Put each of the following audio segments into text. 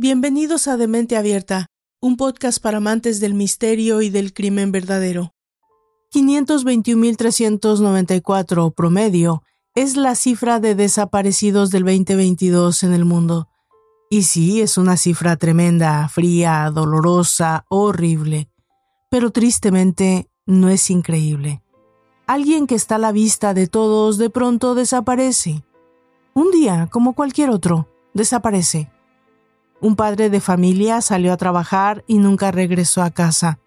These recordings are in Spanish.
Bienvenidos a Demente Abierta, un podcast para amantes del misterio y del crimen verdadero. 521.394 promedio es la cifra de desaparecidos del 2022 en el mundo. Y sí, es una cifra tremenda, fría, dolorosa, horrible. Pero tristemente no es increíble. Alguien que está a la vista de todos de pronto desaparece. Un día, como cualquier otro, desaparece un padre de familia salió a trabajar y nunca regresó a casa.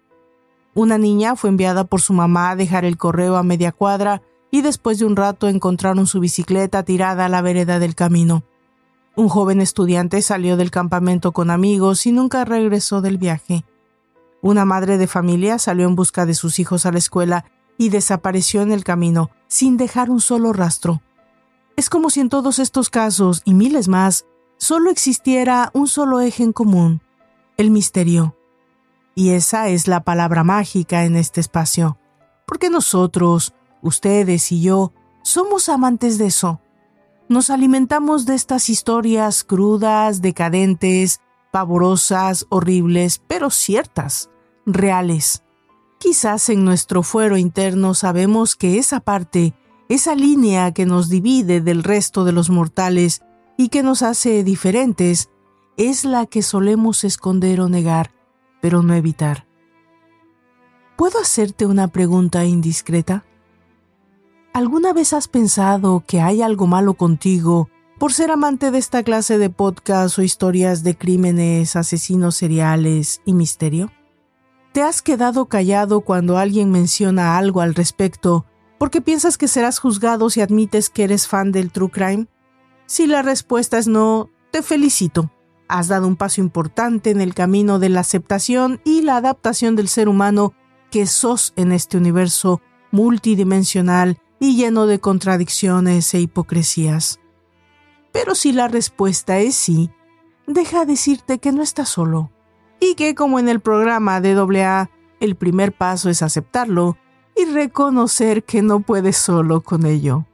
Una niña fue enviada por su mamá a dejar el correo a media cuadra y después de un rato encontraron su bicicleta tirada a la vereda del camino. Un joven estudiante salió del campamento con amigos y nunca regresó del viaje. Una madre de familia salió en busca de sus hijos a la escuela y desapareció en el camino, sin dejar un solo rastro. Es como si en todos estos casos y miles más solo existiera un solo eje en común, el misterio. Y esa es la palabra mágica en este espacio, porque nosotros, ustedes y yo, somos amantes de eso. Nos alimentamos de estas historias crudas, decadentes, pavorosas, horribles, pero ciertas, reales. Quizás en nuestro fuero interno sabemos que esa parte, esa línea que nos divide del resto de los mortales, y que nos hace diferentes es la que solemos esconder o negar, pero no evitar. ¿Puedo hacerte una pregunta indiscreta? ¿Alguna vez has pensado que hay algo malo contigo por ser amante de esta clase de podcast o historias de crímenes, asesinos seriales y misterio? ¿Te has quedado callado cuando alguien menciona algo al respecto porque piensas que serás juzgado si admites que eres fan del true crime? Si la respuesta es no, te felicito. Has dado un paso importante en el camino de la aceptación y la adaptación del ser humano que sos en este universo multidimensional y lleno de contradicciones e hipocresías. Pero si la respuesta es sí, deja decirte que no estás solo y que como en el programa de AA, el primer paso es aceptarlo y reconocer que no puedes solo con ello.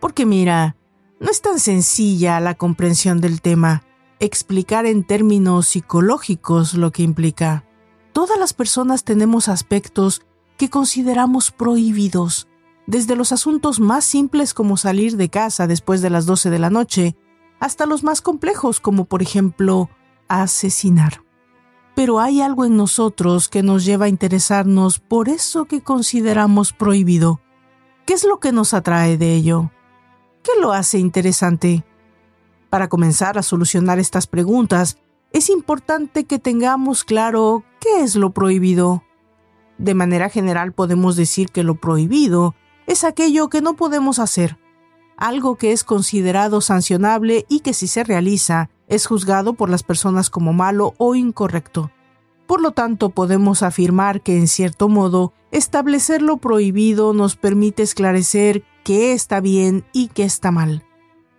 Porque mira, no es tan sencilla la comprensión del tema, explicar en términos psicológicos lo que implica. Todas las personas tenemos aspectos que consideramos prohibidos, desde los asuntos más simples como salir de casa después de las 12 de la noche, hasta los más complejos como por ejemplo asesinar. Pero hay algo en nosotros que nos lleva a interesarnos por eso que consideramos prohibido. ¿Qué es lo que nos atrae de ello? ¿Qué lo hace interesante? Para comenzar a solucionar estas preguntas, es importante que tengamos claro qué es lo prohibido. De manera general podemos decir que lo prohibido es aquello que no podemos hacer, algo que es considerado sancionable y que si se realiza es juzgado por las personas como malo o incorrecto. Por lo tanto, podemos afirmar que en cierto modo, establecer lo prohibido nos permite esclarecer qué está bien y qué está mal.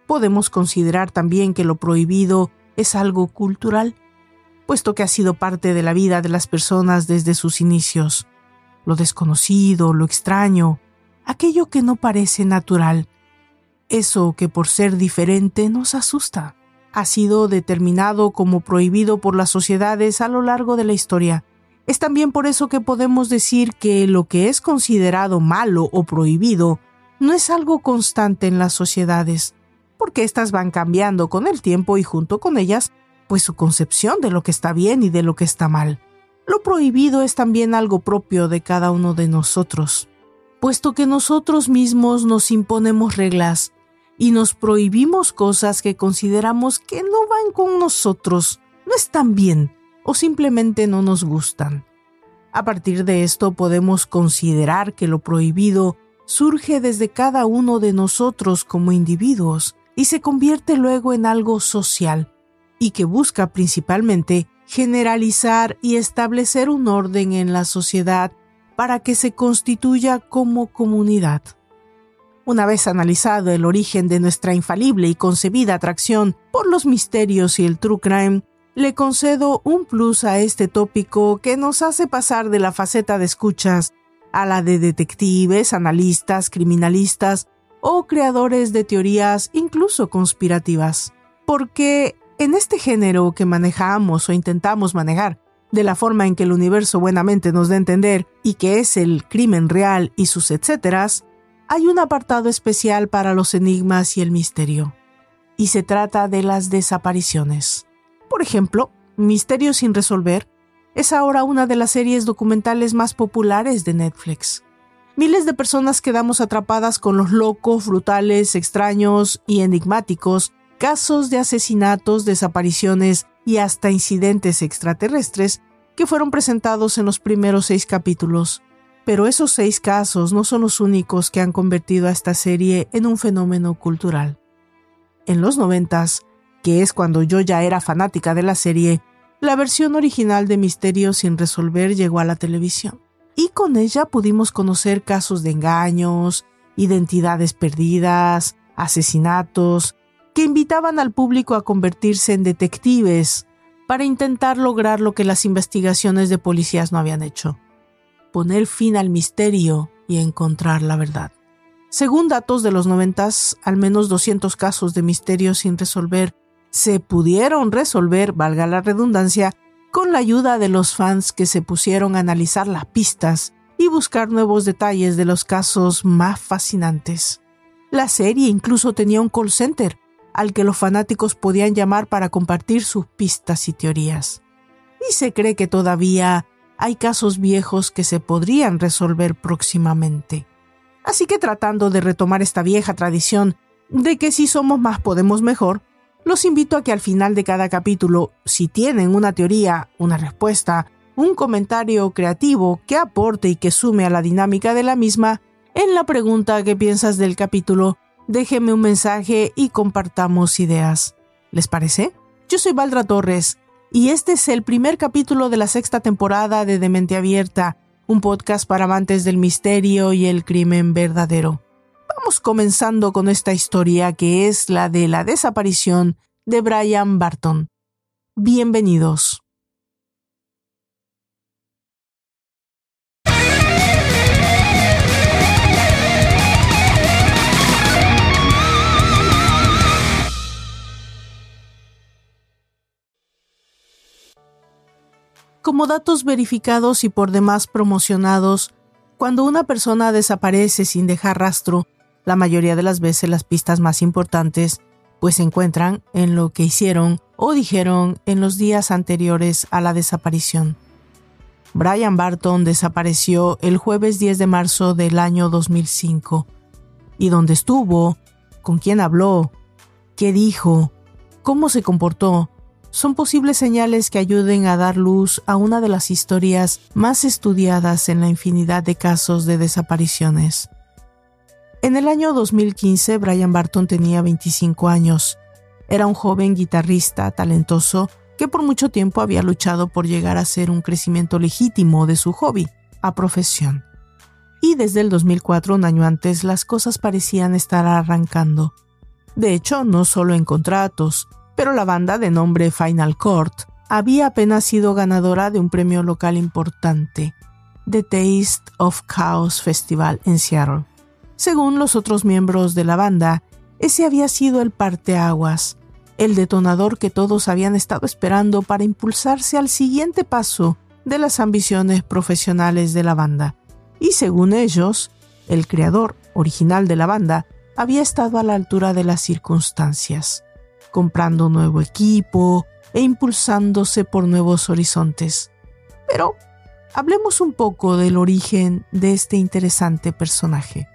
Podemos considerar también que lo prohibido es algo cultural, puesto que ha sido parte de la vida de las personas desde sus inicios. Lo desconocido, lo extraño, aquello que no parece natural, eso que por ser diferente nos asusta, ha sido determinado como prohibido por las sociedades a lo largo de la historia. Es también por eso que podemos decir que lo que es considerado malo o prohibido no es algo constante en las sociedades, porque éstas van cambiando con el tiempo y junto con ellas, pues su concepción de lo que está bien y de lo que está mal. Lo prohibido es también algo propio de cada uno de nosotros, puesto que nosotros mismos nos imponemos reglas y nos prohibimos cosas que consideramos que no van con nosotros, no están bien o simplemente no nos gustan. A partir de esto podemos considerar que lo prohibido surge desde cada uno de nosotros como individuos y se convierte luego en algo social y que busca principalmente generalizar y establecer un orden en la sociedad para que se constituya como comunidad. Una vez analizado el origen de nuestra infalible y concebida atracción por los misterios y el true crime, le concedo un plus a este tópico que nos hace pasar de la faceta de escuchas a la de detectives, analistas, criminalistas o creadores de teorías incluso conspirativas. Porque En este género que manejamos o intentamos manejar, de la forma en que el universo buenamente nos da a entender y que es el crimen real y sus etcéteras, hay un apartado especial para los enigmas y el misterio. Y se trata de las desapariciones. Por ejemplo, Misterio sin resolver es ahora una de las series documentales más populares de Netflix. Miles de personas quedamos atrapadas con los locos, brutales, extraños y enigmáticos casos de asesinatos, desapariciones y hasta incidentes extraterrestres que fueron presentados en los primeros seis capítulos. Pero esos seis casos no son los únicos que han convertido a esta serie en un fenómeno cultural. En los noventas, que es cuando yo ya era fanática de la serie, la versión original de Misterio sin resolver llegó a la televisión. Y con ella pudimos conocer casos de engaños, identidades perdidas, asesinatos, que invitaban al público a convertirse en detectives para intentar lograr lo que las investigaciones de policías no habían hecho, poner fin al misterio y encontrar la verdad. Según datos de los noventas, al menos 200 casos de misterio sin resolver se pudieron resolver, valga la redundancia, con la ayuda de los fans que se pusieron a analizar las pistas y buscar nuevos detalles de los casos más fascinantes. La serie incluso tenía un call center al que los fanáticos podían llamar para compartir sus pistas y teorías. Y se cree que todavía hay casos viejos que se podrían resolver próximamente. Así que tratando de retomar esta vieja tradición de que si somos más podemos mejor, los invito a que al final de cada capítulo, si tienen una teoría, una respuesta, un comentario creativo que aporte y que sume a la dinámica de la misma, en la pregunta que piensas del capítulo, déjeme un mensaje y compartamos ideas. ¿Les parece? Yo soy Valdra Torres y este es el primer capítulo de la sexta temporada de Demente Abierta, un podcast para amantes del misterio y el crimen verdadero. Vamos comenzando con esta historia que es la de la desaparición de Brian Barton. Bienvenidos. Como datos verificados y por demás promocionados, cuando una persona desaparece sin dejar rastro, la mayoría de las veces las pistas más importantes pues se encuentran en lo que hicieron o dijeron en los días anteriores a la desaparición. Brian Barton desapareció el jueves 10 de marzo del año 2005. ¿Y dónde estuvo? ¿Con quién habló? ¿Qué dijo? ¿Cómo se comportó? Son posibles señales que ayuden a dar luz a una de las historias más estudiadas en la infinidad de casos de desapariciones. En el año 2015, Brian Barton tenía 25 años. Era un joven guitarrista talentoso que por mucho tiempo había luchado por llegar a ser un crecimiento legítimo de su hobby, a profesión. Y desde el 2004, un año antes, las cosas parecían estar arrancando. De hecho, no solo en contratos, pero la banda de nombre Final Court había apenas sido ganadora de un premio local importante, The Taste of Chaos Festival en Seattle. Según los otros miembros de la banda, ese había sido el parteaguas, el detonador que todos habían estado esperando para impulsarse al siguiente paso de las ambiciones profesionales de la banda. Y según ellos, el creador original de la banda había estado a la altura de las circunstancias, comprando nuevo equipo e impulsándose por nuevos horizontes. Pero hablemos un poco del origen de este interesante personaje.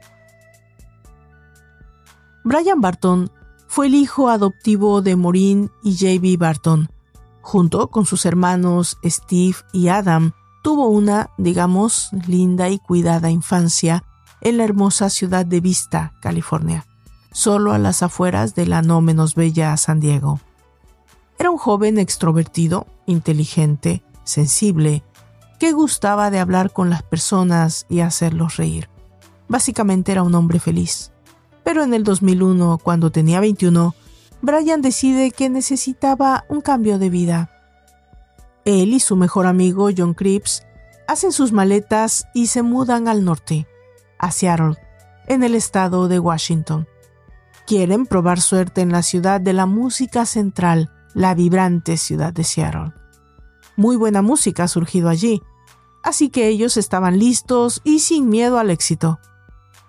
Brian Barton fue el hijo adoptivo de Maureen y J.B. Barton. Junto con sus hermanos Steve y Adam, tuvo una, digamos, linda y cuidada infancia en la hermosa ciudad de Vista, California, solo a las afueras de la no menos bella San Diego. Era un joven extrovertido, inteligente, sensible, que gustaba de hablar con las personas y hacerlos reír. Básicamente era un hombre feliz. Pero en el 2001, cuando tenía 21, Brian decide que necesitaba un cambio de vida. Él y su mejor amigo John Cripps hacen sus maletas y se mudan al norte, a Seattle, en el estado de Washington. Quieren probar suerte en la ciudad de la música central, la vibrante ciudad de Seattle. Muy buena música ha surgido allí, así que ellos estaban listos y sin miedo al éxito.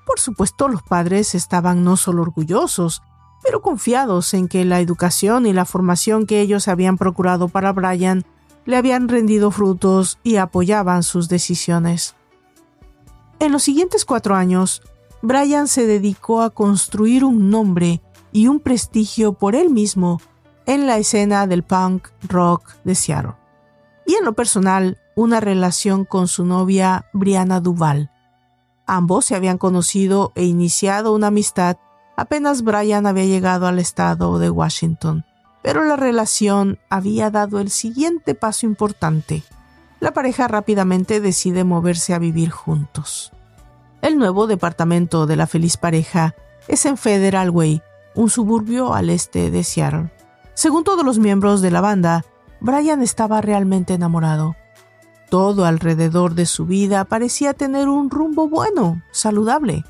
Por supuesto, los padres estaban no solo orgullosos, pero confiados en que la educación y la formación que ellos habían procurado para Brian le habían rendido frutos y apoyaban sus decisiones. En los siguientes cuatro años, Brian se dedicó a construir un nombre y un prestigio por él mismo en la escena del punk rock de Seattle. Y en lo personal, una relación con su novia Brianna Duval. Ambos se habían conocido e iniciado una amistad apenas Brian había llegado al estado de Washington, pero la relación había dado el siguiente paso importante. La pareja rápidamente decide moverse a vivir juntos. El nuevo departamento de la feliz pareja es en Federal Way, un suburbio al este de Seattle. Según todos los miembros de la banda, Brian estaba realmente enamorado. Todo alrededor de su vida parecía tener un rumbo bueno, saludable.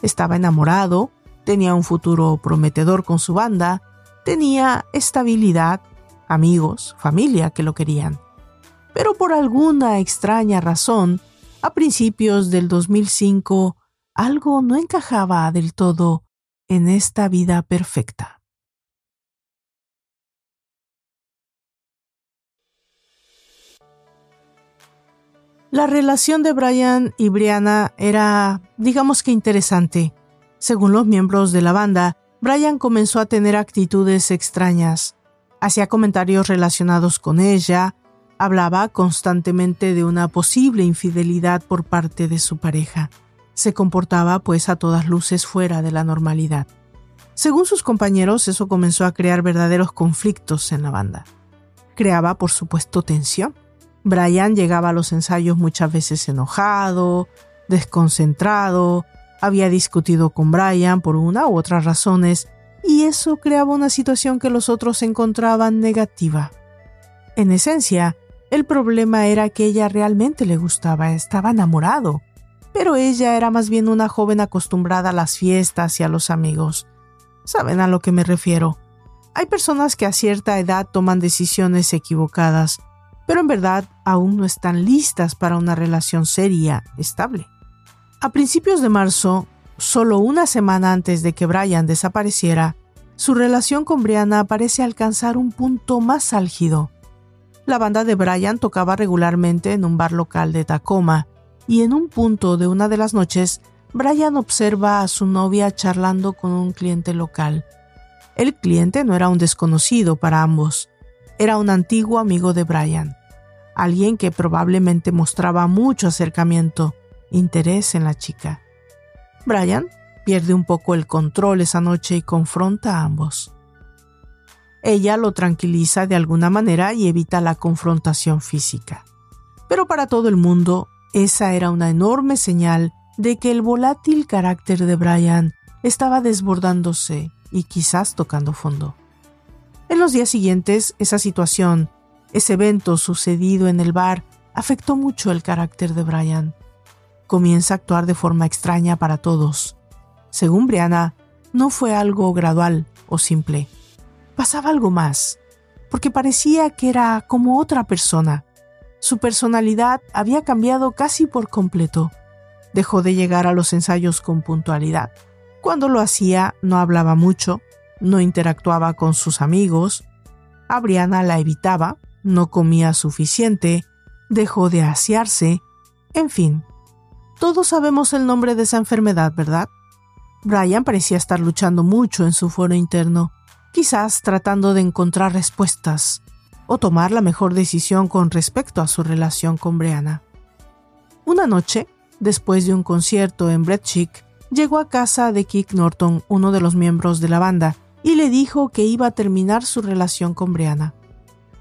Estaba enamorado, tenía un futuro prometedor con su banda, tenía estabilidad, amigos, familia que lo querían. Pero por alguna extraña razón, a principios del 2005, algo no encajaba del todo en esta vida perfecta. La relación de Brian y Brianna era, digamos que interesante. Según los miembros de la banda, Brian comenzó a tener actitudes extrañas. Hacía comentarios relacionados con ella, hablaba constantemente de una posible infidelidad por parte de su pareja. Se comportaba pues a todas luces fuera de la normalidad. Según sus compañeros, eso comenzó a crear verdaderos conflictos en la banda. Creaba, por supuesto, tensión. Brian llegaba a los ensayos muchas veces enojado, desconcentrado, había discutido con Brian por una u otras razones y eso creaba una situación que los otros encontraban negativa. En esencia, el problema era que ella realmente le gustaba, estaba enamorado, pero ella era más bien una joven acostumbrada a las fiestas y a los amigos. ¿Saben a lo que me refiero? Hay personas que a cierta edad toman decisiones equivocadas pero en verdad aún no están listas para una relación seria, estable. A principios de marzo, solo una semana antes de que Brian desapareciera, su relación con Brianna parece alcanzar un punto más álgido. La banda de Brian tocaba regularmente en un bar local de Tacoma, y en un punto de una de las noches, Brian observa a su novia charlando con un cliente local. El cliente no era un desconocido para ambos, era un antiguo amigo de Brian, alguien que probablemente mostraba mucho acercamiento, interés en la chica. Brian pierde un poco el control esa noche y confronta a ambos. Ella lo tranquiliza de alguna manera y evita la confrontación física. Pero para todo el mundo, esa era una enorme señal de que el volátil carácter de Brian estaba desbordándose y quizás tocando fondo. En los días siguientes, esa situación, ese evento sucedido en el bar, afectó mucho el carácter de Brian. Comienza a actuar de forma extraña para todos. Según Brianna, no fue algo gradual o simple. Pasaba algo más, porque parecía que era como otra persona. Su personalidad había cambiado casi por completo. Dejó de llegar a los ensayos con puntualidad. Cuando lo hacía no hablaba mucho, no interactuaba con sus amigos, a Brianna la evitaba, no comía suficiente, dejó de asearse, en fin. Todos sabemos el nombre de esa enfermedad, ¿verdad? Brian parecía estar luchando mucho en su foro interno, quizás tratando de encontrar respuestas o tomar la mejor decisión con respecto a su relación con Brianna. Una noche, después de un concierto en Chick, llegó a casa de Kick Norton, uno de los miembros de la banda, y le dijo que iba a terminar su relación con Brianna.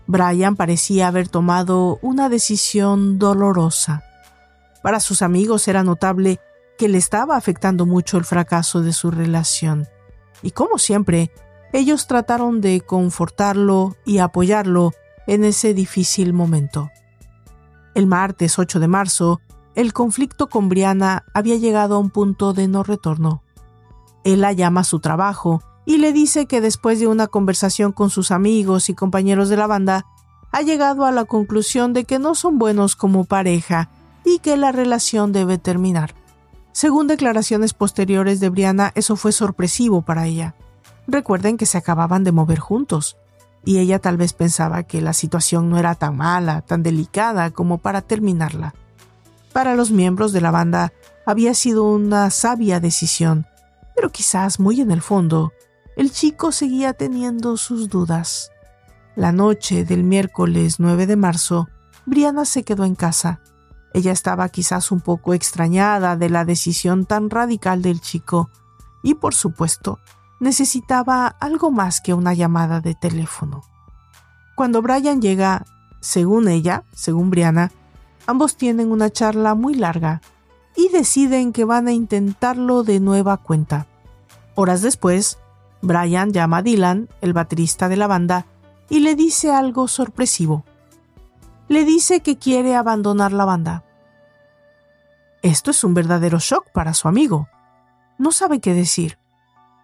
Brian parecía haber tomado una decisión dolorosa. Para sus amigos era notable que le estaba afectando mucho el fracaso de su relación. Y como siempre, ellos trataron de confortarlo y apoyarlo en ese difícil momento. El martes 8 de marzo, el conflicto con Brianna había llegado a un punto de no retorno. Él la llama a su trabajo y le dice que después de una conversación con sus amigos y compañeros de la banda, ha llegado a la conclusión de que no son buenos como pareja y que la relación debe terminar. Según declaraciones posteriores de Brianna, eso fue sorpresivo para ella. Recuerden que se acababan de mover juntos, y ella tal vez pensaba que la situación no era tan mala, tan delicada como para terminarla. Para los miembros de la banda había sido una sabia decisión, pero quizás muy en el fondo, el chico seguía teniendo sus dudas. La noche del miércoles 9 de marzo, Brianna se quedó en casa. Ella estaba quizás un poco extrañada de la decisión tan radical del chico y, por supuesto, necesitaba algo más que una llamada de teléfono. Cuando Brian llega, según ella, según Brianna, ambos tienen una charla muy larga y deciden que van a intentarlo de nueva cuenta. Horas después, Brian llama a Dylan, el baterista de la banda, y le dice algo sorpresivo. Le dice que quiere abandonar la banda. Esto es un verdadero shock para su amigo. No sabe qué decir.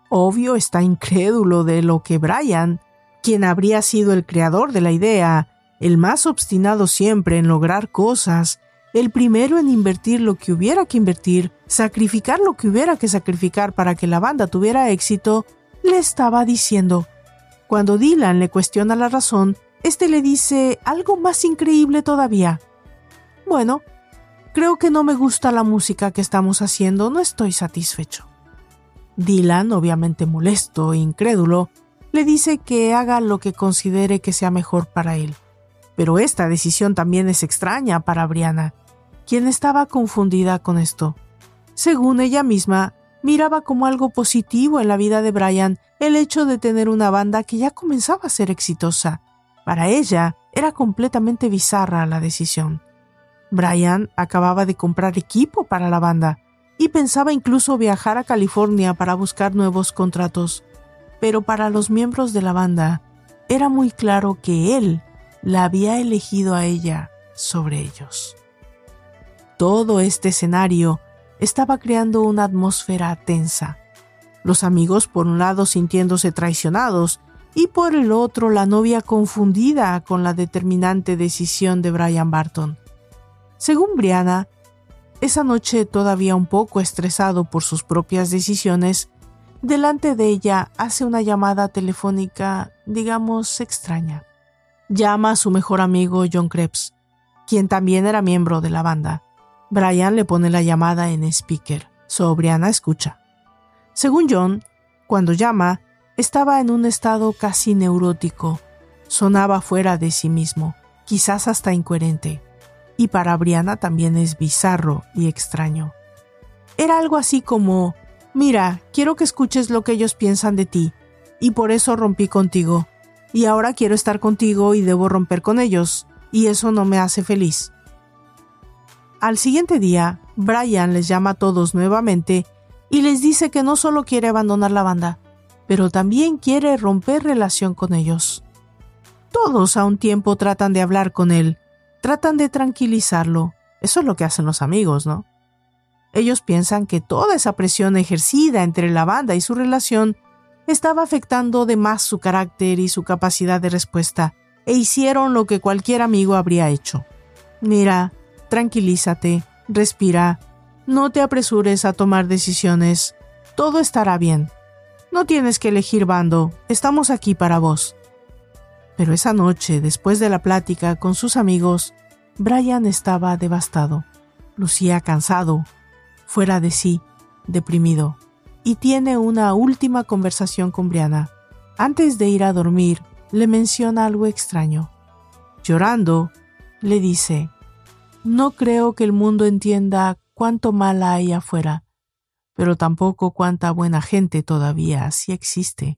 Obvio está incrédulo de lo que Brian, quien habría sido el creador de la idea, el más obstinado siempre en lograr cosas, el primero en invertir lo que hubiera que invertir, sacrificar lo que hubiera que sacrificar para que la banda tuviera éxito, le estaba diciendo. Cuando Dylan le cuestiona la razón, este le dice algo más increíble todavía. Bueno, creo que no me gusta la música que estamos haciendo, no estoy satisfecho. Dylan, obviamente molesto e incrédulo, le dice que haga lo que considere que sea mejor para él. Pero esta decisión también es extraña para Brianna, quien estaba confundida con esto. Según ella misma, miraba como algo positivo en la vida de Brian el hecho de tener una banda que ya comenzaba a ser exitosa. Para ella era completamente bizarra la decisión. Brian acababa de comprar equipo para la banda y pensaba incluso viajar a California para buscar nuevos contratos. Pero para los miembros de la banda era muy claro que él la había elegido a ella sobre ellos. Todo este escenario estaba creando una atmósfera tensa. Los amigos por un lado sintiéndose traicionados y por el otro la novia confundida con la determinante decisión de Brian Barton. Según Brianna, esa noche todavía un poco estresado por sus propias decisiones, delante de ella hace una llamada telefónica, digamos, extraña. Llama a su mejor amigo John Krebs, quien también era miembro de la banda. Brian le pone la llamada en speaker. Sobriana escucha. Según John, cuando llama, estaba en un estado casi neurótico. Sonaba fuera de sí mismo, quizás hasta incoherente. Y para Brianna también es bizarro y extraño. Era algo así como, mira, quiero que escuches lo que ellos piensan de ti, y por eso rompí contigo. Y ahora quiero estar contigo y debo romper con ellos, y eso no me hace feliz. Al siguiente día, Brian les llama a todos nuevamente y les dice que no solo quiere abandonar la banda, pero también quiere romper relación con ellos. Todos a un tiempo tratan de hablar con él, tratan de tranquilizarlo. Eso es lo que hacen los amigos, ¿no? Ellos piensan que toda esa presión ejercida entre la banda y su relación estaba afectando de más su carácter y su capacidad de respuesta, e hicieron lo que cualquier amigo habría hecho. Mira, tranquilízate, respira, no te apresures a tomar decisiones, todo estará bien. No tienes que elegir bando, estamos aquí para vos. Pero esa noche, después de la plática con sus amigos, Brian estaba devastado, lucía cansado, fuera de sí, deprimido, y tiene una última conversación con Brianna. Antes de ir a dormir, le menciona algo extraño. Llorando, le dice, no creo que el mundo entienda cuánto mal hay afuera, pero tampoco cuánta buena gente todavía sí existe.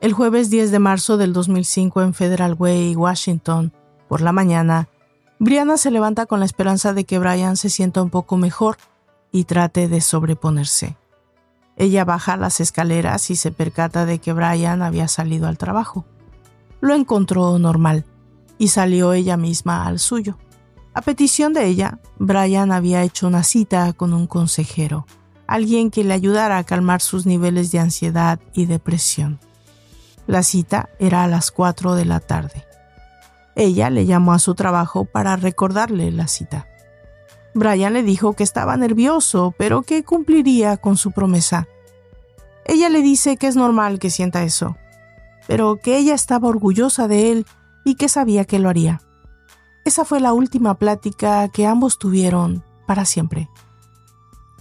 El jueves 10 de marzo del 2005 en Federal Way, Washington, por la mañana, Brianna se levanta con la esperanza de que Brian se sienta un poco mejor y trate de sobreponerse. Ella baja las escaleras y se percata de que Brian había salido al trabajo. Lo encontró normal y salió ella misma al suyo. A petición de ella, Brian había hecho una cita con un consejero, alguien que le ayudara a calmar sus niveles de ansiedad y depresión. La cita era a las 4 de la tarde. Ella le llamó a su trabajo para recordarle la cita. Brian le dijo que estaba nervioso, pero que cumpliría con su promesa. Ella le dice que es normal que sienta eso, pero que ella estaba orgullosa de él y que sabía que lo haría. Esa fue la última plática que ambos tuvieron para siempre.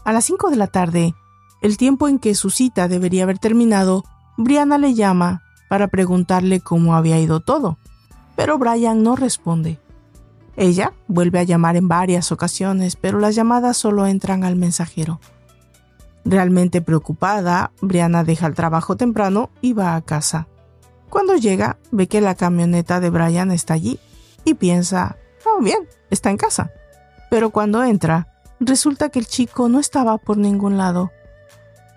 A las 5 de la tarde, el tiempo en que su cita debería haber terminado, Brianna le llama para preguntarle cómo había ido todo, pero Brian no responde. Ella vuelve a llamar en varias ocasiones, pero las llamadas solo entran al mensajero. Realmente preocupada, Brianna deja el trabajo temprano y va a casa. Cuando llega, ve que la camioneta de Brian está allí y piensa, oh bien, está en casa. Pero cuando entra, resulta que el chico no estaba por ningún lado.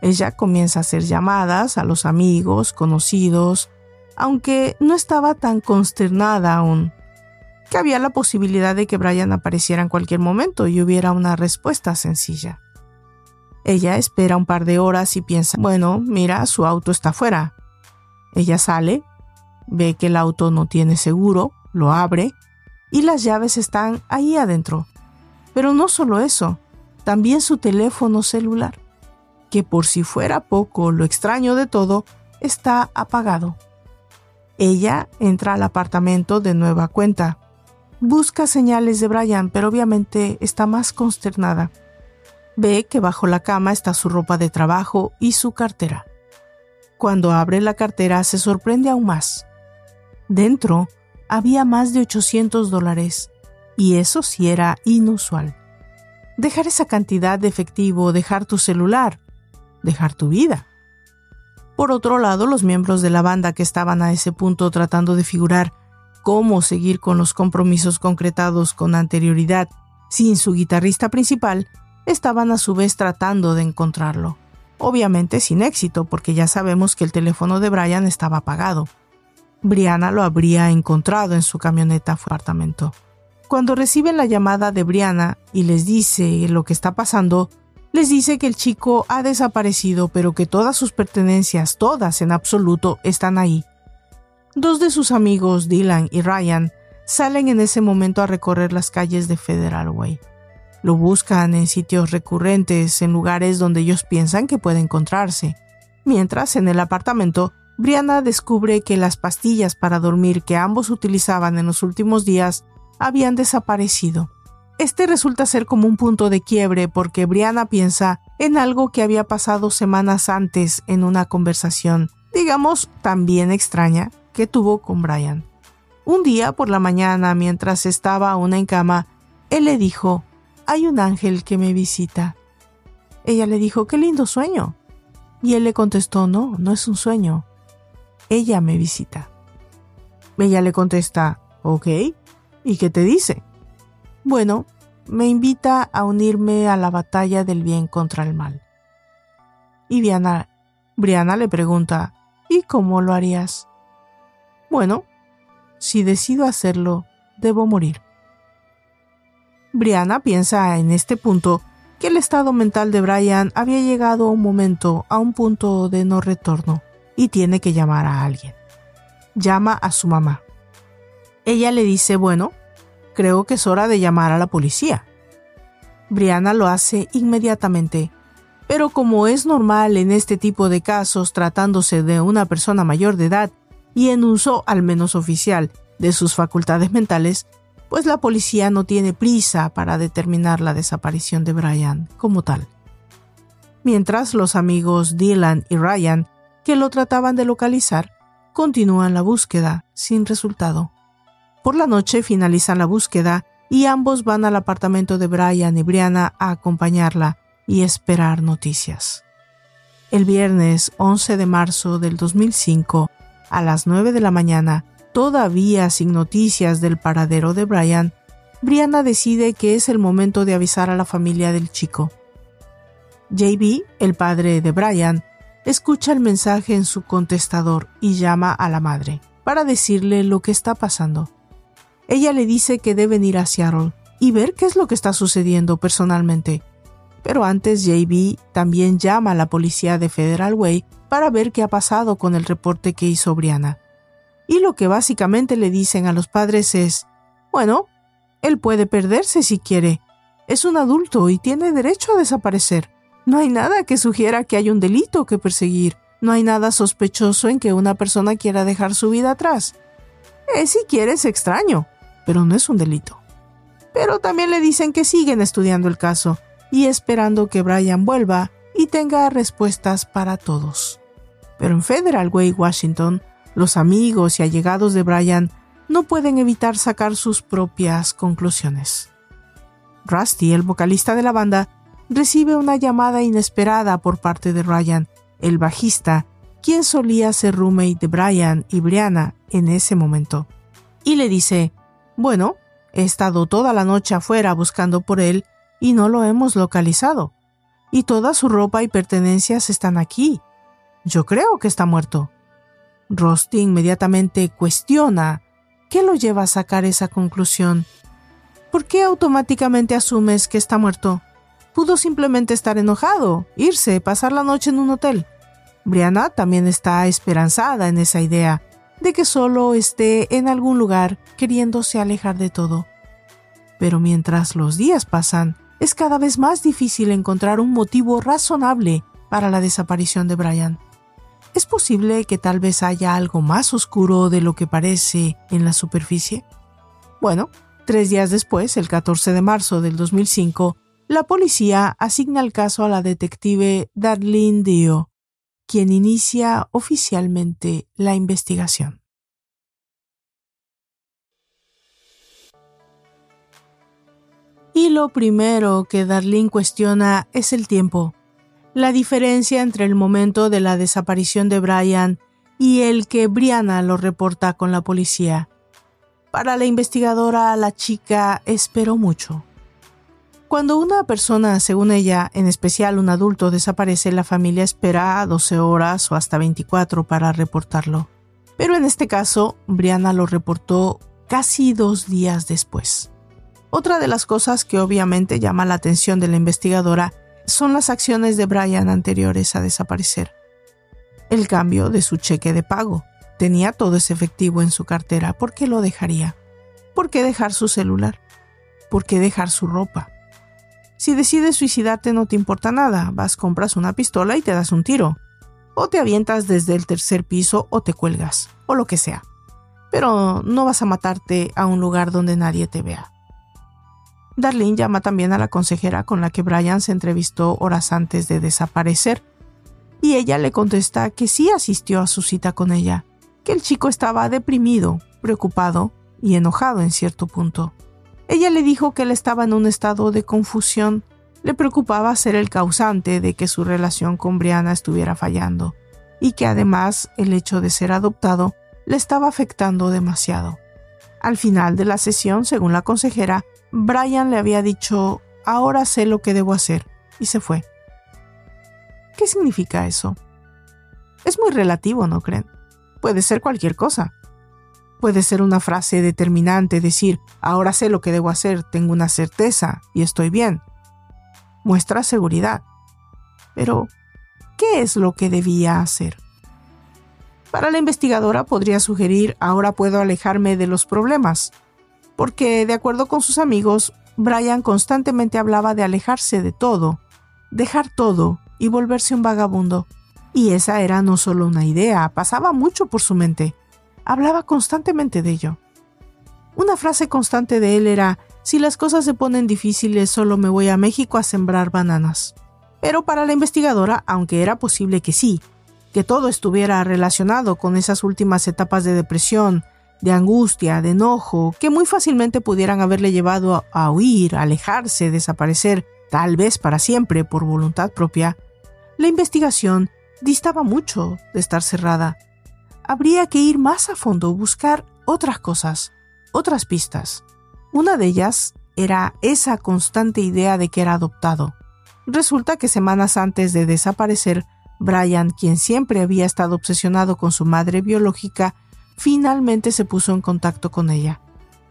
Ella comienza a hacer llamadas a los amigos, conocidos, aunque no estaba tan consternada aún, que había la posibilidad de que Brian apareciera en cualquier momento y hubiera una respuesta sencilla. Ella espera un par de horas y piensa, bueno, mira, su auto está afuera. Ella sale, ve que el auto no tiene seguro, lo abre y las llaves están ahí adentro. Pero no solo eso, también su teléfono celular, que por si fuera poco lo extraño de todo, está apagado. Ella entra al apartamento de nueva cuenta. Busca señales de Brian, pero obviamente está más consternada. Ve que bajo la cama está su ropa de trabajo y su cartera. Cuando abre la cartera se sorprende aún más. Dentro había más de 800 dólares, y eso sí era inusual. Dejar esa cantidad de efectivo, dejar tu celular, dejar tu vida. Por otro lado, los miembros de la banda que estaban a ese punto tratando de figurar cómo seguir con los compromisos concretados con anterioridad sin su guitarrista principal, estaban a su vez tratando de encontrarlo. Obviamente sin éxito, porque ya sabemos que el teléfono de Brian estaba apagado. Brianna lo habría encontrado en su camioneta apartamento. Cuando reciben la llamada de Brianna y les dice lo que está pasando, les dice que el chico ha desaparecido, pero que todas sus pertenencias, todas en absoluto, están ahí. Dos de sus amigos, Dylan y Ryan, salen en ese momento a recorrer las calles de Federal Way. Lo buscan en sitios recurrentes, en lugares donde ellos piensan que puede encontrarse. Mientras, en el apartamento, Brianna descubre que las pastillas para dormir que ambos utilizaban en los últimos días habían desaparecido. Este resulta ser como un punto de quiebre porque Brianna piensa en algo que había pasado semanas antes en una conversación, digamos, también extraña, que tuvo con Brian. Un día por la mañana, mientras estaba aún en cama, él le dijo, hay un ángel que me visita. Ella le dijo, qué lindo sueño. Y él le contestó, no, no es un sueño, ella me visita. Ella le contesta, ok, ¿y qué te dice? Bueno, me invita a unirme a la batalla del bien contra el mal. Y Brianna, Brianna le pregunta, ¿y cómo lo harías? Bueno, si decido hacerlo, debo morir. Brianna piensa en este punto que el estado mental de Brian había llegado a un momento, a un punto de no retorno y tiene que llamar a alguien. Llama a su mamá. Ella le dice, bueno, creo que es hora de llamar a la policía. Brianna lo hace inmediatamente, pero como es normal en este tipo de casos tratándose de una persona mayor de edad y en uso al menos oficial de sus facultades mentales, pues la policía no tiene prisa para determinar la desaparición de Brian como tal. Mientras los amigos Dylan y Ryan que lo trataban de localizar, continúan la búsqueda sin resultado. Por la noche finalizan la búsqueda y ambos van al apartamento de Brian y Brianna a acompañarla y esperar noticias. El viernes 11 de marzo del 2005, a las 9 de la mañana, todavía sin noticias del paradero de Brian, Brianna decide que es el momento de avisar a la familia del chico. JB, el padre de Brian, escucha el mensaje en su contestador y llama a la madre para decirle lo que está pasando. Ella le dice que deben ir a Seattle y ver qué es lo que está sucediendo personalmente. Pero antes JB también llama a la policía de Federal Way para ver qué ha pasado con el reporte que hizo Brianna. Y lo que básicamente le dicen a los padres es, bueno, él puede perderse si quiere. Es un adulto y tiene derecho a desaparecer. No hay nada que sugiera que hay un delito que perseguir. No hay nada sospechoso en que una persona quiera dejar su vida atrás. Eh, si quiere es extraño, pero no es un delito. Pero también le dicen que siguen estudiando el caso y esperando que Brian vuelva y tenga respuestas para todos. Pero en Federal Way, Washington, los amigos y allegados de Brian no pueden evitar sacar sus propias conclusiones. Rusty, el vocalista de la banda, recibe una llamada inesperada por parte de Ryan, el bajista, quien solía ser roommate de Brian y Brianna en ese momento, y le dice, bueno, he estado toda la noche afuera buscando por él y no lo hemos localizado, y toda su ropa y pertenencias están aquí. Yo creo que está muerto. Rusty inmediatamente cuestiona qué lo lleva a sacar esa conclusión. ¿Por qué automáticamente asumes que está muerto? Pudo simplemente estar enojado, irse, pasar la noche en un hotel. Brianna también está esperanzada en esa idea de que solo esté en algún lugar queriéndose alejar de todo. Pero mientras los días pasan, es cada vez más difícil encontrar un motivo razonable para la desaparición de Brian. ¿Es posible que tal vez haya algo más oscuro de lo que parece en la superficie? Bueno, tres días después, el 14 de marzo del 2005, la policía asigna el caso a la detective Darlene Dio, quien inicia oficialmente la investigación. Y lo primero que Darlene cuestiona es el tiempo, la diferencia entre el momento de la desaparición de Brian y el que Brianna lo reporta con la policía. Para la investigadora, la chica esperó mucho. Cuando una persona, según ella, en especial un adulto, desaparece, la familia espera 12 horas o hasta 24 para reportarlo. Pero en este caso, Brianna lo reportó casi dos días después. Otra de las cosas que obviamente llama la atención de la investigadora son las acciones de Brian anteriores a desaparecer. El cambio de su cheque de pago. Tenía todo ese efectivo en su cartera. ¿Por qué lo dejaría? ¿Por qué dejar su celular? ¿Por qué dejar su ropa? Si decides suicidarte no te importa nada, vas, compras una pistola y te das un tiro. O te avientas desde el tercer piso o te cuelgas, o lo que sea. Pero no vas a matarte a un lugar donde nadie te vea. Darlene llama también a la consejera con la que Brian se entrevistó horas antes de desaparecer, y ella le contesta que sí asistió a su cita con ella, que el chico estaba deprimido, preocupado y enojado en cierto punto. Ella le dijo que él estaba en un estado de confusión. Le preocupaba ser el causante de que su relación con Brianna estuviera fallando, y que además el hecho de ser adoptado le estaba afectando demasiado. Al final de la sesión, según la consejera, Brian le había dicho, ahora sé lo que debo hacer, y se fue. ¿Qué significa eso? Es muy relativo, ¿no creen? Puede ser cualquier cosa. Puede ser una frase determinante, decir, ahora sé lo que debo hacer, tengo una certeza y estoy bien. Muestra seguridad. Pero, ¿qué es lo que debía hacer? Para la investigadora podría sugerir, ahora puedo alejarme de los problemas, porque, de acuerdo con sus amigos, Brian constantemente hablaba de alejarse de todo, dejar todo y volverse un vagabundo. Y esa era no solo una idea, pasaba mucho por su mente. Hablaba constantemente de ello. Una frase constante de él era, si las cosas se ponen difíciles solo me voy a México a sembrar bananas. Pero para la investigadora, aunque era posible que sí, que todo estuviera relacionado con esas últimas etapas de depresión, de angustia, de enojo, que muy fácilmente pudieran haberle llevado a huir, alejarse, desaparecer, tal vez para siempre por voluntad propia, la investigación distaba mucho de estar cerrada habría que ir más a fondo, buscar otras cosas, otras pistas. Una de ellas era esa constante idea de que era adoptado. Resulta que semanas antes de desaparecer, Brian, quien siempre había estado obsesionado con su madre biológica, finalmente se puso en contacto con ella.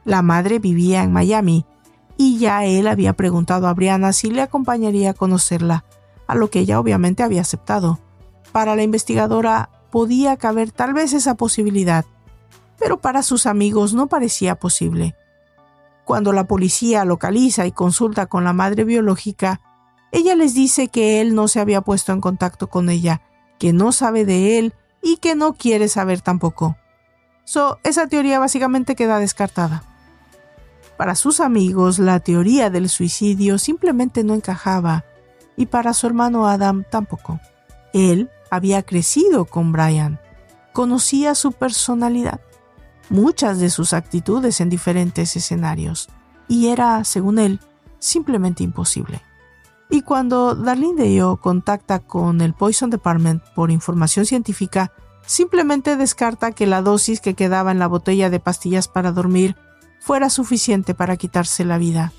La madre vivía en Miami, y ya él había preguntado a Brianna si le acompañaría a conocerla, a lo que ella obviamente había aceptado. Para la investigadora podía caber tal vez esa posibilidad, pero para sus amigos no parecía posible. Cuando la policía localiza y consulta con la madre biológica, ella les dice que él no se había puesto en contacto con ella, que no sabe de él y que no quiere saber tampoco. Esa teoría básicamente queda descartada. Para sus amigos, la teoría del suicidio simplemente no encajaba, y para su hermano Adam tampoco. Él había crecido con Brian, conocía su personalidad, muchas de sus actitudes en diferentes escenarios, y era, según él, simplemente imposible. Y cuando Darlene Deo contacta con el Poison Department por información científica, simplemente descarta que la dosis que quedaba en la botella de pastillas para dormir fuera suficiente para quitarse la vida.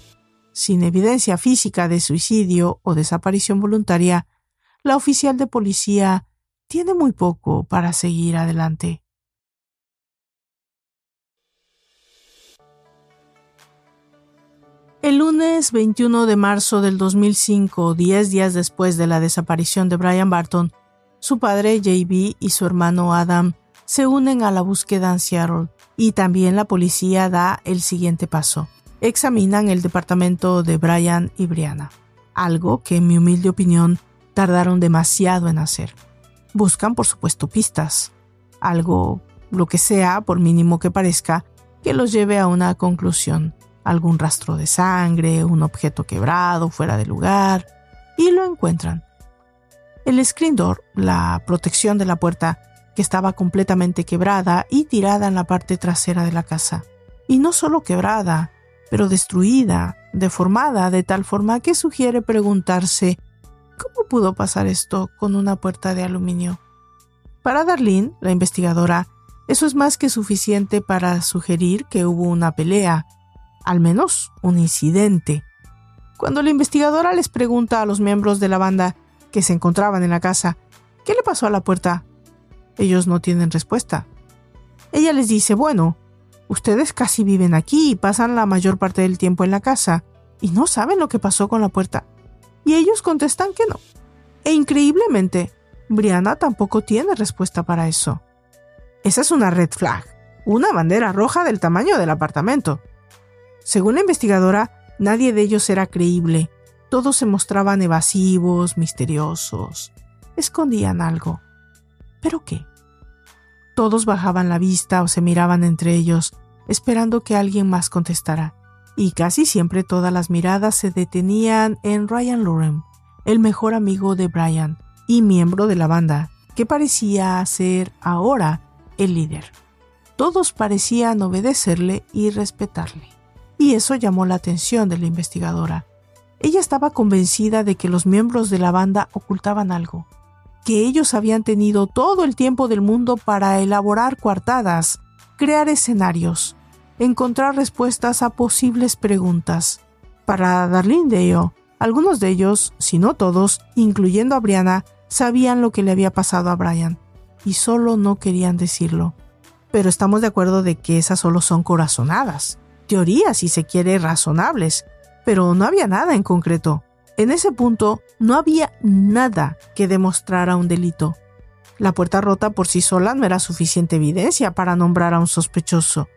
Sin evidencia física de suicidio o desaparición voluntaria, la oficial de policía tiene muy poco para seguir adelante. El lunes 21 de marzo del 2005, diez días después de la desaparición de Brian Barton, su padre JB y su hermano Adam se unen a la búsqueda en Seattle y también la policía da el siguiente paso. Examinan el departamento de Brian y Brianna, algo que en mi humilde opinión tardaron demasiado en hacer. Buscan por supuesto pistas, algo, lo que sea, por mínimo que parezca, que los lleve a una conclusión algún rastro de sangre, un objeto quebrado fuera de lugar, y lo encuentran. El screen door, la protección de la puerta, que estaba completamente quebrada y tirada en la parte trasera de la casa. Y no solo quebrada, pero destruida, deformada de tal forma que sugiere preguntarse ¿cómo pudo pasar esto con una puerta de aluminio? Para Darlene, la investigadora, eso es más que suficiente para sugerir que hubo una pelea, al menos un incidente. Cuando la investigadora les pregunta a los miembros de la banda que se encontraban en la casa, ¿qué le pasó a la puerta? Ellos no tienen respuesta. Ella les dice, bueno, ustedes casi viven aquí y pasan la mayor parte del tiempo en la casa y no saben lo que pasó con la puerta. Y ellos contestan que no. E increíblemente, Brianna tampoco tiene respuesta para eso. Esa es una red flag, una bandera roja del tamaño del apartamento. Según la investigadora, nadie de ellos era creíble. Todos se mostraban evasivos, misteriosos. Escondían algo. ¿Pero qué? Todos bajaban la vista o se miraban entre ellos, esperando que alguien más contestara. Y casi siempre todas las miradas se detenían en Ryan Loren, el mejor amigo de Brian y miembro de la banda, que parecía ser ahora el líder. Todos parecían obedecerle y respetarle y eso llamó la atención de la investigadora. Ella estaba convencida de que los miembros de la banda ocultaban algo, que ellos habían tenido todo el tiempo del mundo para elaborar coartadas, crear escenarios, encontrar respuestas a posibles preguntas. Para Darlene Deo, algunos de ellos, si no todos, incluyendo a Brianna, sabían lo que le había pasado a Brian, y solo no querían decirlo. Pero estamos de acuerdo de que esas solo son corazonadas teorías, si se quiere, razonables, pero no había nada en concreto. En ese punto no había nada que demostrara un delito. La puerta rota por sí sola no era suficiente evidencia para nombrar a un sospechoso.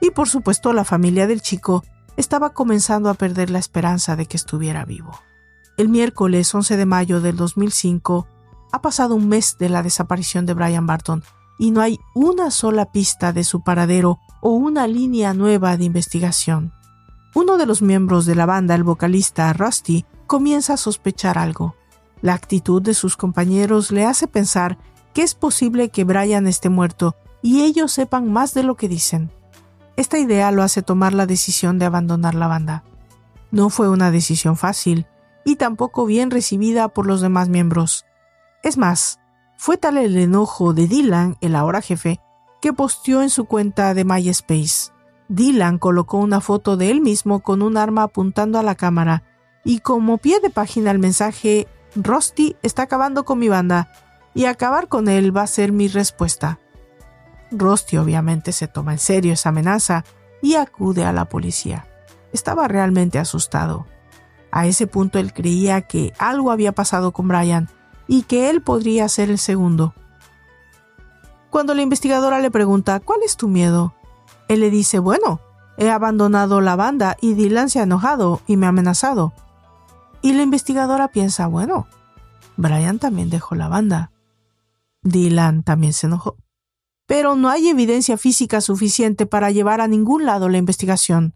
Y por supuesto la familia del chico estaba comenzando a perder la esperanza de que estuviera vivo. El miércoles 11 de mayo del 2005 ha pasado un mes de la desaparición de Brian Barton y no hay una sola pista de su paradero o una línea nueva de investigación. Uno de los miembros de la banda, el vocalista Rusty, comienza a sospechar algo. La actitud de sus compañeros le hace pensar que es posible que Brian esté muerto y ellos sepan más de lo que dicen. Esta idea lo hace tomar la decisión de abandonar la banda. No fue una decisión fácil y tampoco bien recibida por los demás miembros. Es más, fue tal el enojo de Dylan, el ahora jefe, que posteó en su cuenta de MySpace. Dylan colocó una foto de él mismo con un arma apuntando a la cámara y como pie de página el mensaje Rusty está acabando con mi banda y acabar con él va a ser mi respuesta. Rusty obviamente se toma en serio esa amenaza y acude a la policía. estaba realmente asustado. A ese punto él creía que algo había pasado con Brian y que él podría ser el segundo. Cuando la investigadora le pregunta ¿Cuál es tu miedo? Él le dice Bueno, he abandonado la banda y Dylan se ha enojado y me ha amenazado. Y la investigadora piensa Bueno, Brian también dejó la banda. Dylan también se enojó. Pero no hay evidencia física suficiente para llevar a ningún lado la investigación.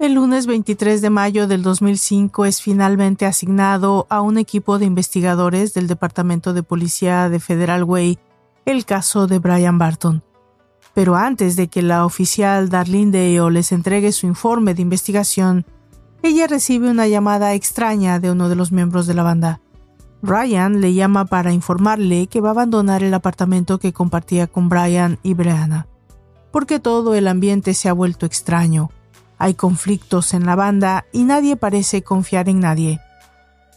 El lunes 23 de mayo del 2005 es finalmente asignado a un equipo de investigadores del Departamento de Policía de Federal Way el caso de Brian Barton. Pero antes de que la oficial Darlene Dale les entregue su informe de investigación, ella recibe una llamada extraña de uno de los miembros de la banda. Ryan le llama para informarle que va a abandonar el apartamento que compartía con Brian y Brianna, porque todo el ambiente se ha vuelto extraño hay conflictos en la banda y nadie parece confiar en nadie.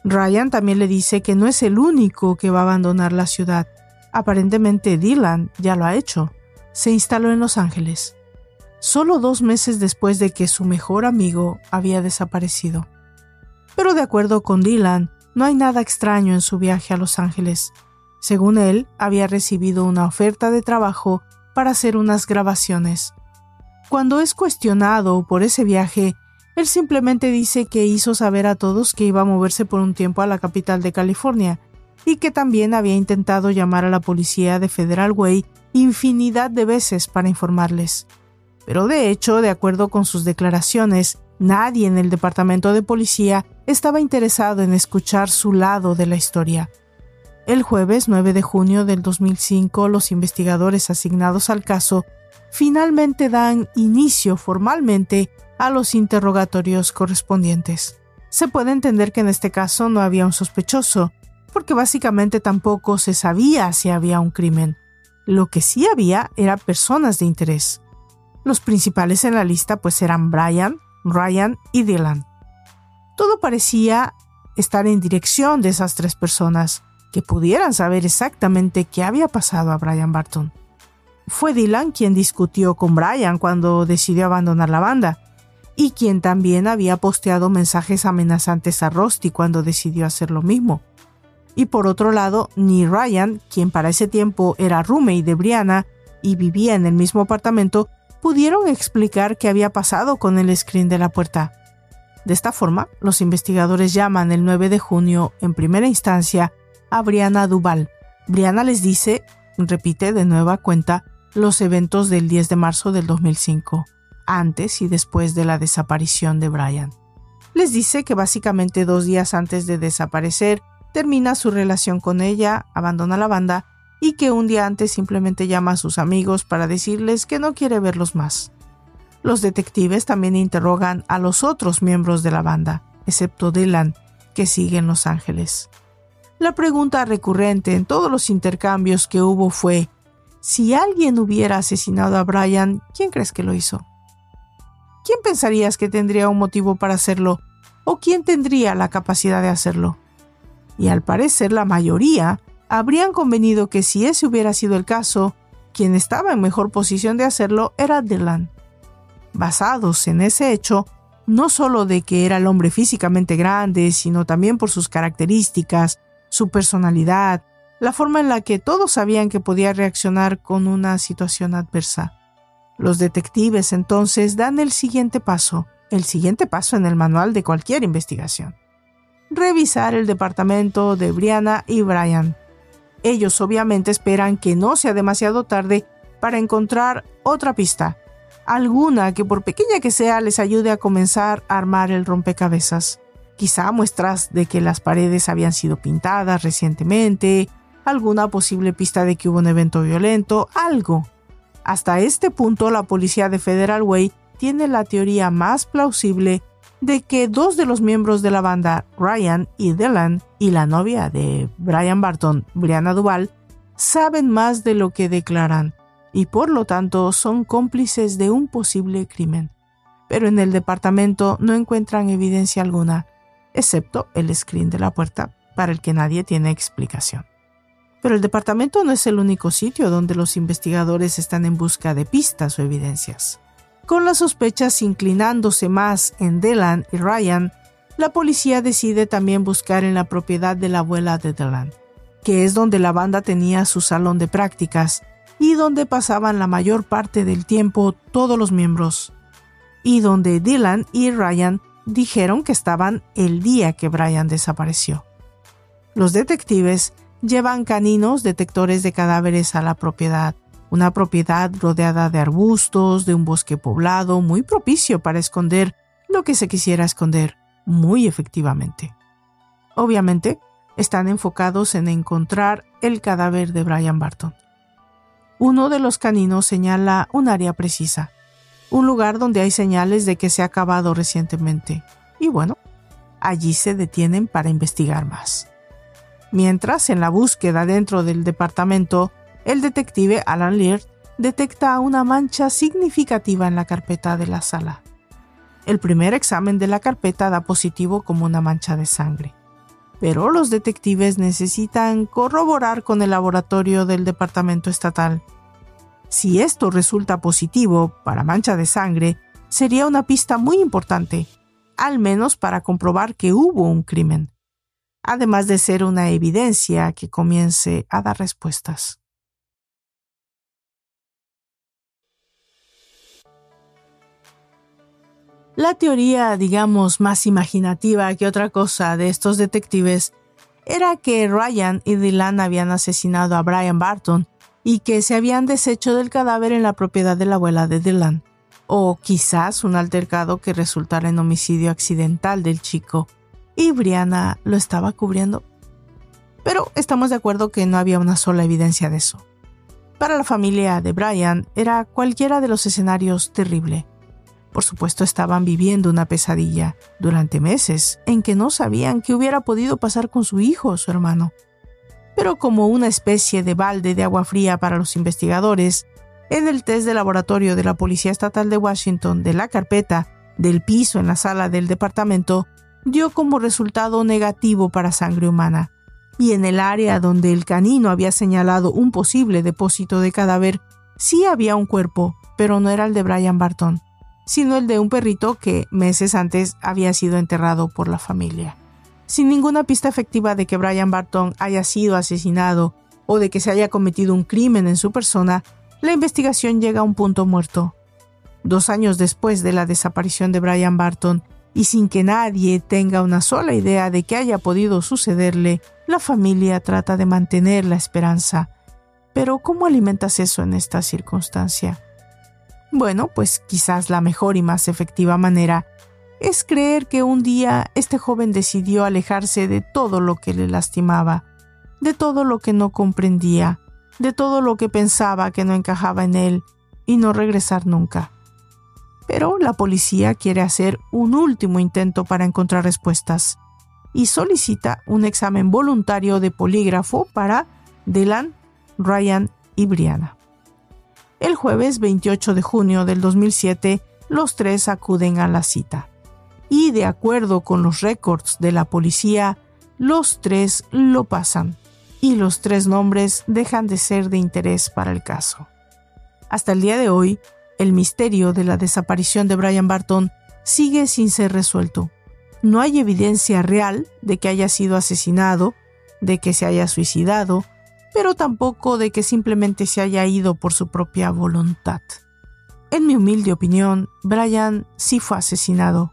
Ryan también le dice que no es el único que va a abandonar la ciudad. Aparentemente Dylan ya lo ha hecho. Se instaló en Los Ángeles. Solo dos meses después de que su mejor amigo había desaparecido. Pero de acuerdo con Dylan, no hay nada extraño en su viaje a Los Ángeles. Según él, había recibido una oferta de trabajo para hacer unas grabaciones. Cuando es cuestionado por ese viaje, él simplemente dice que hizo saber a todos que iba a moverse por un tiempo a la capital de California y que también había intentado llamar a la policía de Federal Way infinidad de veces para informarles. Pero de hecho, de acuerdo con sus declaraciones, nadie en el departamento de policía estaba interesado en escuchar su lado de la historia. El jueves 9 de junio del 2005, los investigadores asignados al caso finalmente dan inicio formalmente a los interrogatorios correspondientes. Se puede entender que en este caso no había un sospechoso, porque básicamente tampoco se sabía si había un crimen. Lo que sí había era personas de interés. Los principales en la lista pues eran Brian, Ryan y Dylan. Todo parecía estar en dirección de esas tres personas, que pudieran saber exactamente qué había pasado a Brian Barton. Fue Dylan quien discutió con Brian cuando decidió abandonar la banda, y quien también había posteado mensajes amenazantes a Rusty cuando decidió hacer lo mismo. Y por otro lado, ni Ryan, quien para ese tiempo era roommate de Brianna y vivía en el mismo apartamento, pudieron explicar qué había pasado con el screen de la puerta. De esta forma, los investigadores llaman el 9 de junio, en primera instancia, a Brianna Duval. Brianna les dice, repite de nueva cuenta, los eventos del 10 de marzo del 2005, antes y después de la desaparición de Brian. Les dice que básicamente dos días antes de desaparecer termina su relación con ella, abandona la banda y que un día antes simplemente llama a sus amigos para decirles que no quiere verlos más. Los detectives también interrogan a los otros miembros de la banda, excepto Dylan, que sigue en Los Ángeles. La pregunta recurrente en todos los intercambios que hubo fue si alguien hubiera asesinado a Brian, ¿quién crees que lo hizo? ¿Quién pensarías que tendría un motivo para hacerlo? ¿O quién tendría la capacidad de hacerlo? Y al parecer la mayoría habrían convenido que si ese hubiera sido el caso, quien estaba en mejor posición de hacerlo era Dylan. Basados en ese hecho, no solo de que era el hombre físicamente grande, sino también por sus características, su personalidad, la forma en la que todos sabían que podía reaccionar con una situación adversa. Los detectives entonces dan el siguiente paso, el siguiente paso en el manual de cualquier investigación. Revisar el departamento de Brianna y Brian. Ellos obviamente esperan que no sea demasiado tarde para encontrar otra pista, alguna que por pequeña que sea les ayude a comenzar a armar el rompecabezas. Quizá muestras de que las paredes habían sido pintadas recientemente, alguna posible pista de que hubo un evento violento, algo. Hasta este punto la policía de Federal Way tiene la teoría más plausible de que dos de los miembros de la banda, Ryan y Dylan, y la novia de Brian Barton, Brianna Duval, saben más de lo que declaran y por lo tanto son cómplices de un posible crimen. Pero en el departamento no encuentran evidencia alguna, excepto el screen de la puerta para el que nadie tiene explicación. Pero el departamento no es el único sitio donde los investigadores están en busca de pistas o evidencias. Con las sospechas inclinándose más en Delan y Ryan, la policía decide también buscar en la propiedad de la abuela de Delan, que es donde la banda tenía su salón de prácticas y donde pasaban la mayor parte del tiempo todos los miembros, y donde Dylan y Ryan dijeron que estaban el día que Brian desapareció. Los detectives llevan caninos detectores de cadáveres a la propiedad, una propiedad rodeada de arbustos, de un bosque poblado, muy propicio para esconder lo que se quisiera esconder, muy efectivamente. Obviamente, están enfocados en encontrar el cadáver de Brian Barton. Uno de los caninos señala un área precisa, un lugar donde hay señales de que se ha acabado recientemente, y bueno, allí se detienen para investigar más. Mientras, en la búsqueda dentro del departamento, el detective Alan Lear detecta una mancha significativa en la carpeta de la sala. El primer examen de la carpeta da positivo como una mancha de sangre. Pero los detectives necesitan corroborar con el laboratorio del Departamento Estatal. Si esto resulta positivo para mancha de sangre, sería una pista muy importante, al menos para comprobar que hubo un crimen además de ser una evidencia que comience a dar respuestas. La teoría, digamos, más imaginativa que otra cosa de estos detectives era que Ryan y Dylan habían asesinado a Brian Barton y que se habían deshecho del cadáver en la propiedad de la abuela de Dylan, o quizás un altercado que resultara en homicidio accidental del chico, y Brianna lo estaba cubriendo. Pero estamos de acuerdo que no había una sola evidencia de eso. Para la familia de Brian era cualquiera de los escenarios terrible. Por supuesto estaban viviendo una pesadilla durante meses en que no sabían qué hubiera podido pasar con su hijo o su hermano. Pero como una especie de balde de agua fría para los investigadores, en el test de laboratorio de la Policía Estatal de Washington de la carpeta del piso en la sala del departamento dio como resultado negativo para sangre humana, y en el área donde el canino había señalado un posible depósito de cadáver, sí había un cuerpo, pero no era el de Brian Barton, sino el de un perrito que meses antes había sido enterrado por la familia. Sin ninguna pista efectiva de que Brian Barton haya sido asesinado o de que se haya cometido un crimen en su persona, la investigación llega a un punto muerto. Dos años después de la desaparición de Brian Barton, y sin que nadie tenga una sola idea de qué haya podido sucederle, la familia trata de mantener la esperanza. Pero ¿cómo alimentas eso en esta circunstancia? Bueno, pues quizás la mejor y más efectiva manera es creer que un día este joven decidió alejarse de todo lo que le lastimaba, de todo lo que no comprendía, de todo lo que pensaba que no encajaba en él, y no regresar nunca pero la policía quiere hacer un último intento para encontrar respuestas y solicita un examen voluntario de polígrafo para Dylan, Ryan y Brianna. El jueves 28 de junio del 2007, los tres acuden a la cita. Y de acuerdo con los récords de la policía, los tres lo pasan y los tres nombres dejan de ser de interés para el caso. Hasta el día de hoy, el misterio de la desaparición de Brian Barton sigue sin ser resuelto. No hay evidencia real de que haya sido asesinado, de que se haya suicidado, pero tampoco de que simplemente se haya ido por su propia voluntad. En mi humilde opinión, Brian sí fue asesinado.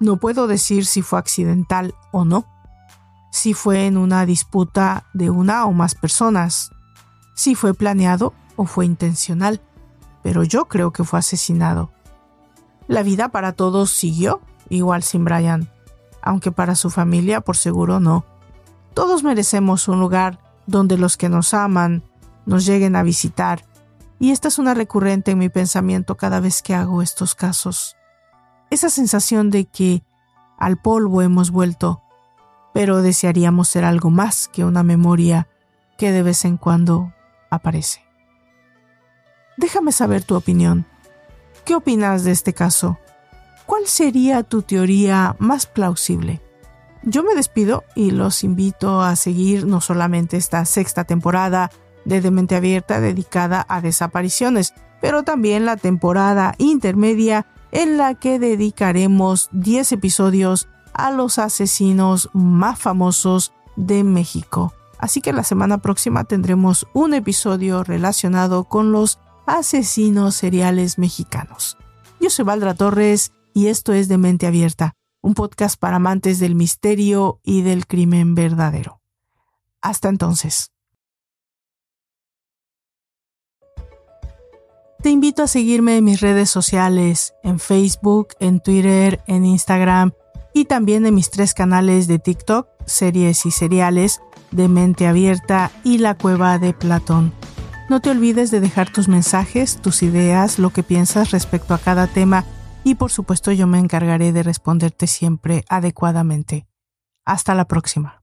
No puedo decir si fue accidental o no, si fue en una disputa de una o más personas, si fue planeado o fue intencional pero yo creo que fue asesinado. La vida para todos siguió, igual sin Brian, aunque para su familia por seguro no. Todos merecemos un lugar donde los que nos aman nos lleguen a visitar, y esta es una recurrente en mi pensamiento cada vez que hago estos casos. Esa sensación de que al polvo hemos vuelto, pero desearíamos ser algo más que una memoria que de vez en cuando aparece. Déjame saber tu opinión. ¿Qué opinas de este caso? ¿Cuál sería tu teoría más plausible? yo me despido y los invito a seguir no solamente esta sexta temporada de Demente Abierta dedicada a desapariciones, pero también la temporada intermedia en la que dedicaremos 10 episodios a los asesinos más famosos de México. Así que la semana próxima tendremos un episodio relacionado con los asesinos seriales mexicanos. Yo soy Valdra Torres y esto es De Mente Abierta, un podcast para amantes del misterio y del crimen verdadero. Hasta entonces. Te invito a seguirme en mis redes sociales, en Facebook, en Twitter, en Instagram y también en mis tres canales de TikTok, series y seriales, de Mente Abierta y La Cueva de Platón. No te olvides de dejar tus mensajes, tus ideas, lo que piensas respecto a cada tema y por supuesto yo me encargaré de responderte siempre adecuadamente. Hasta la próxima.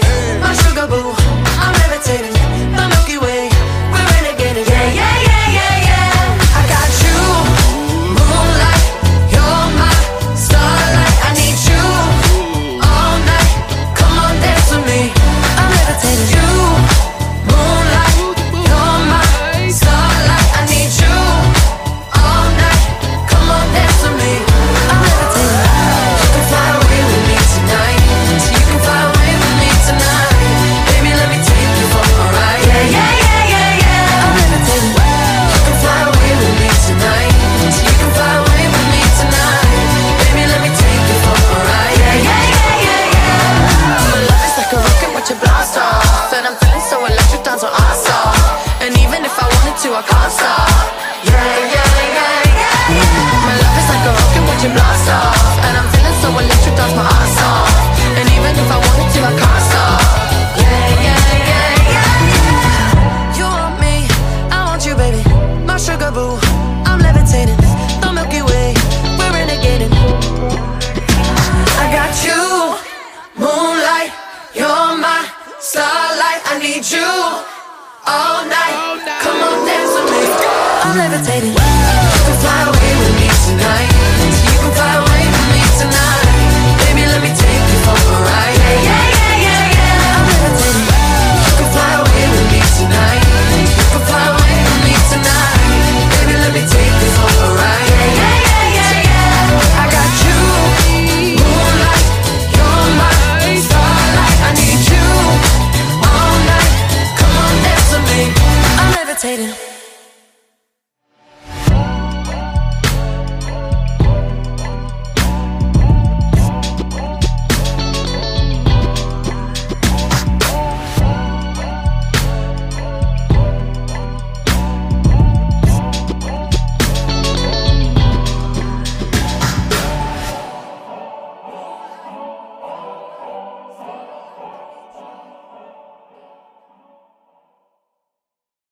But I'm feeling so electric, dance on our song And even if I wanted to, I can't stop. Yeah, yeah, yeah, yeah, yeah. My love is like a rocket, watching blast off. And I'm feeling so electric, dance my ass off And even if I wanted meditating.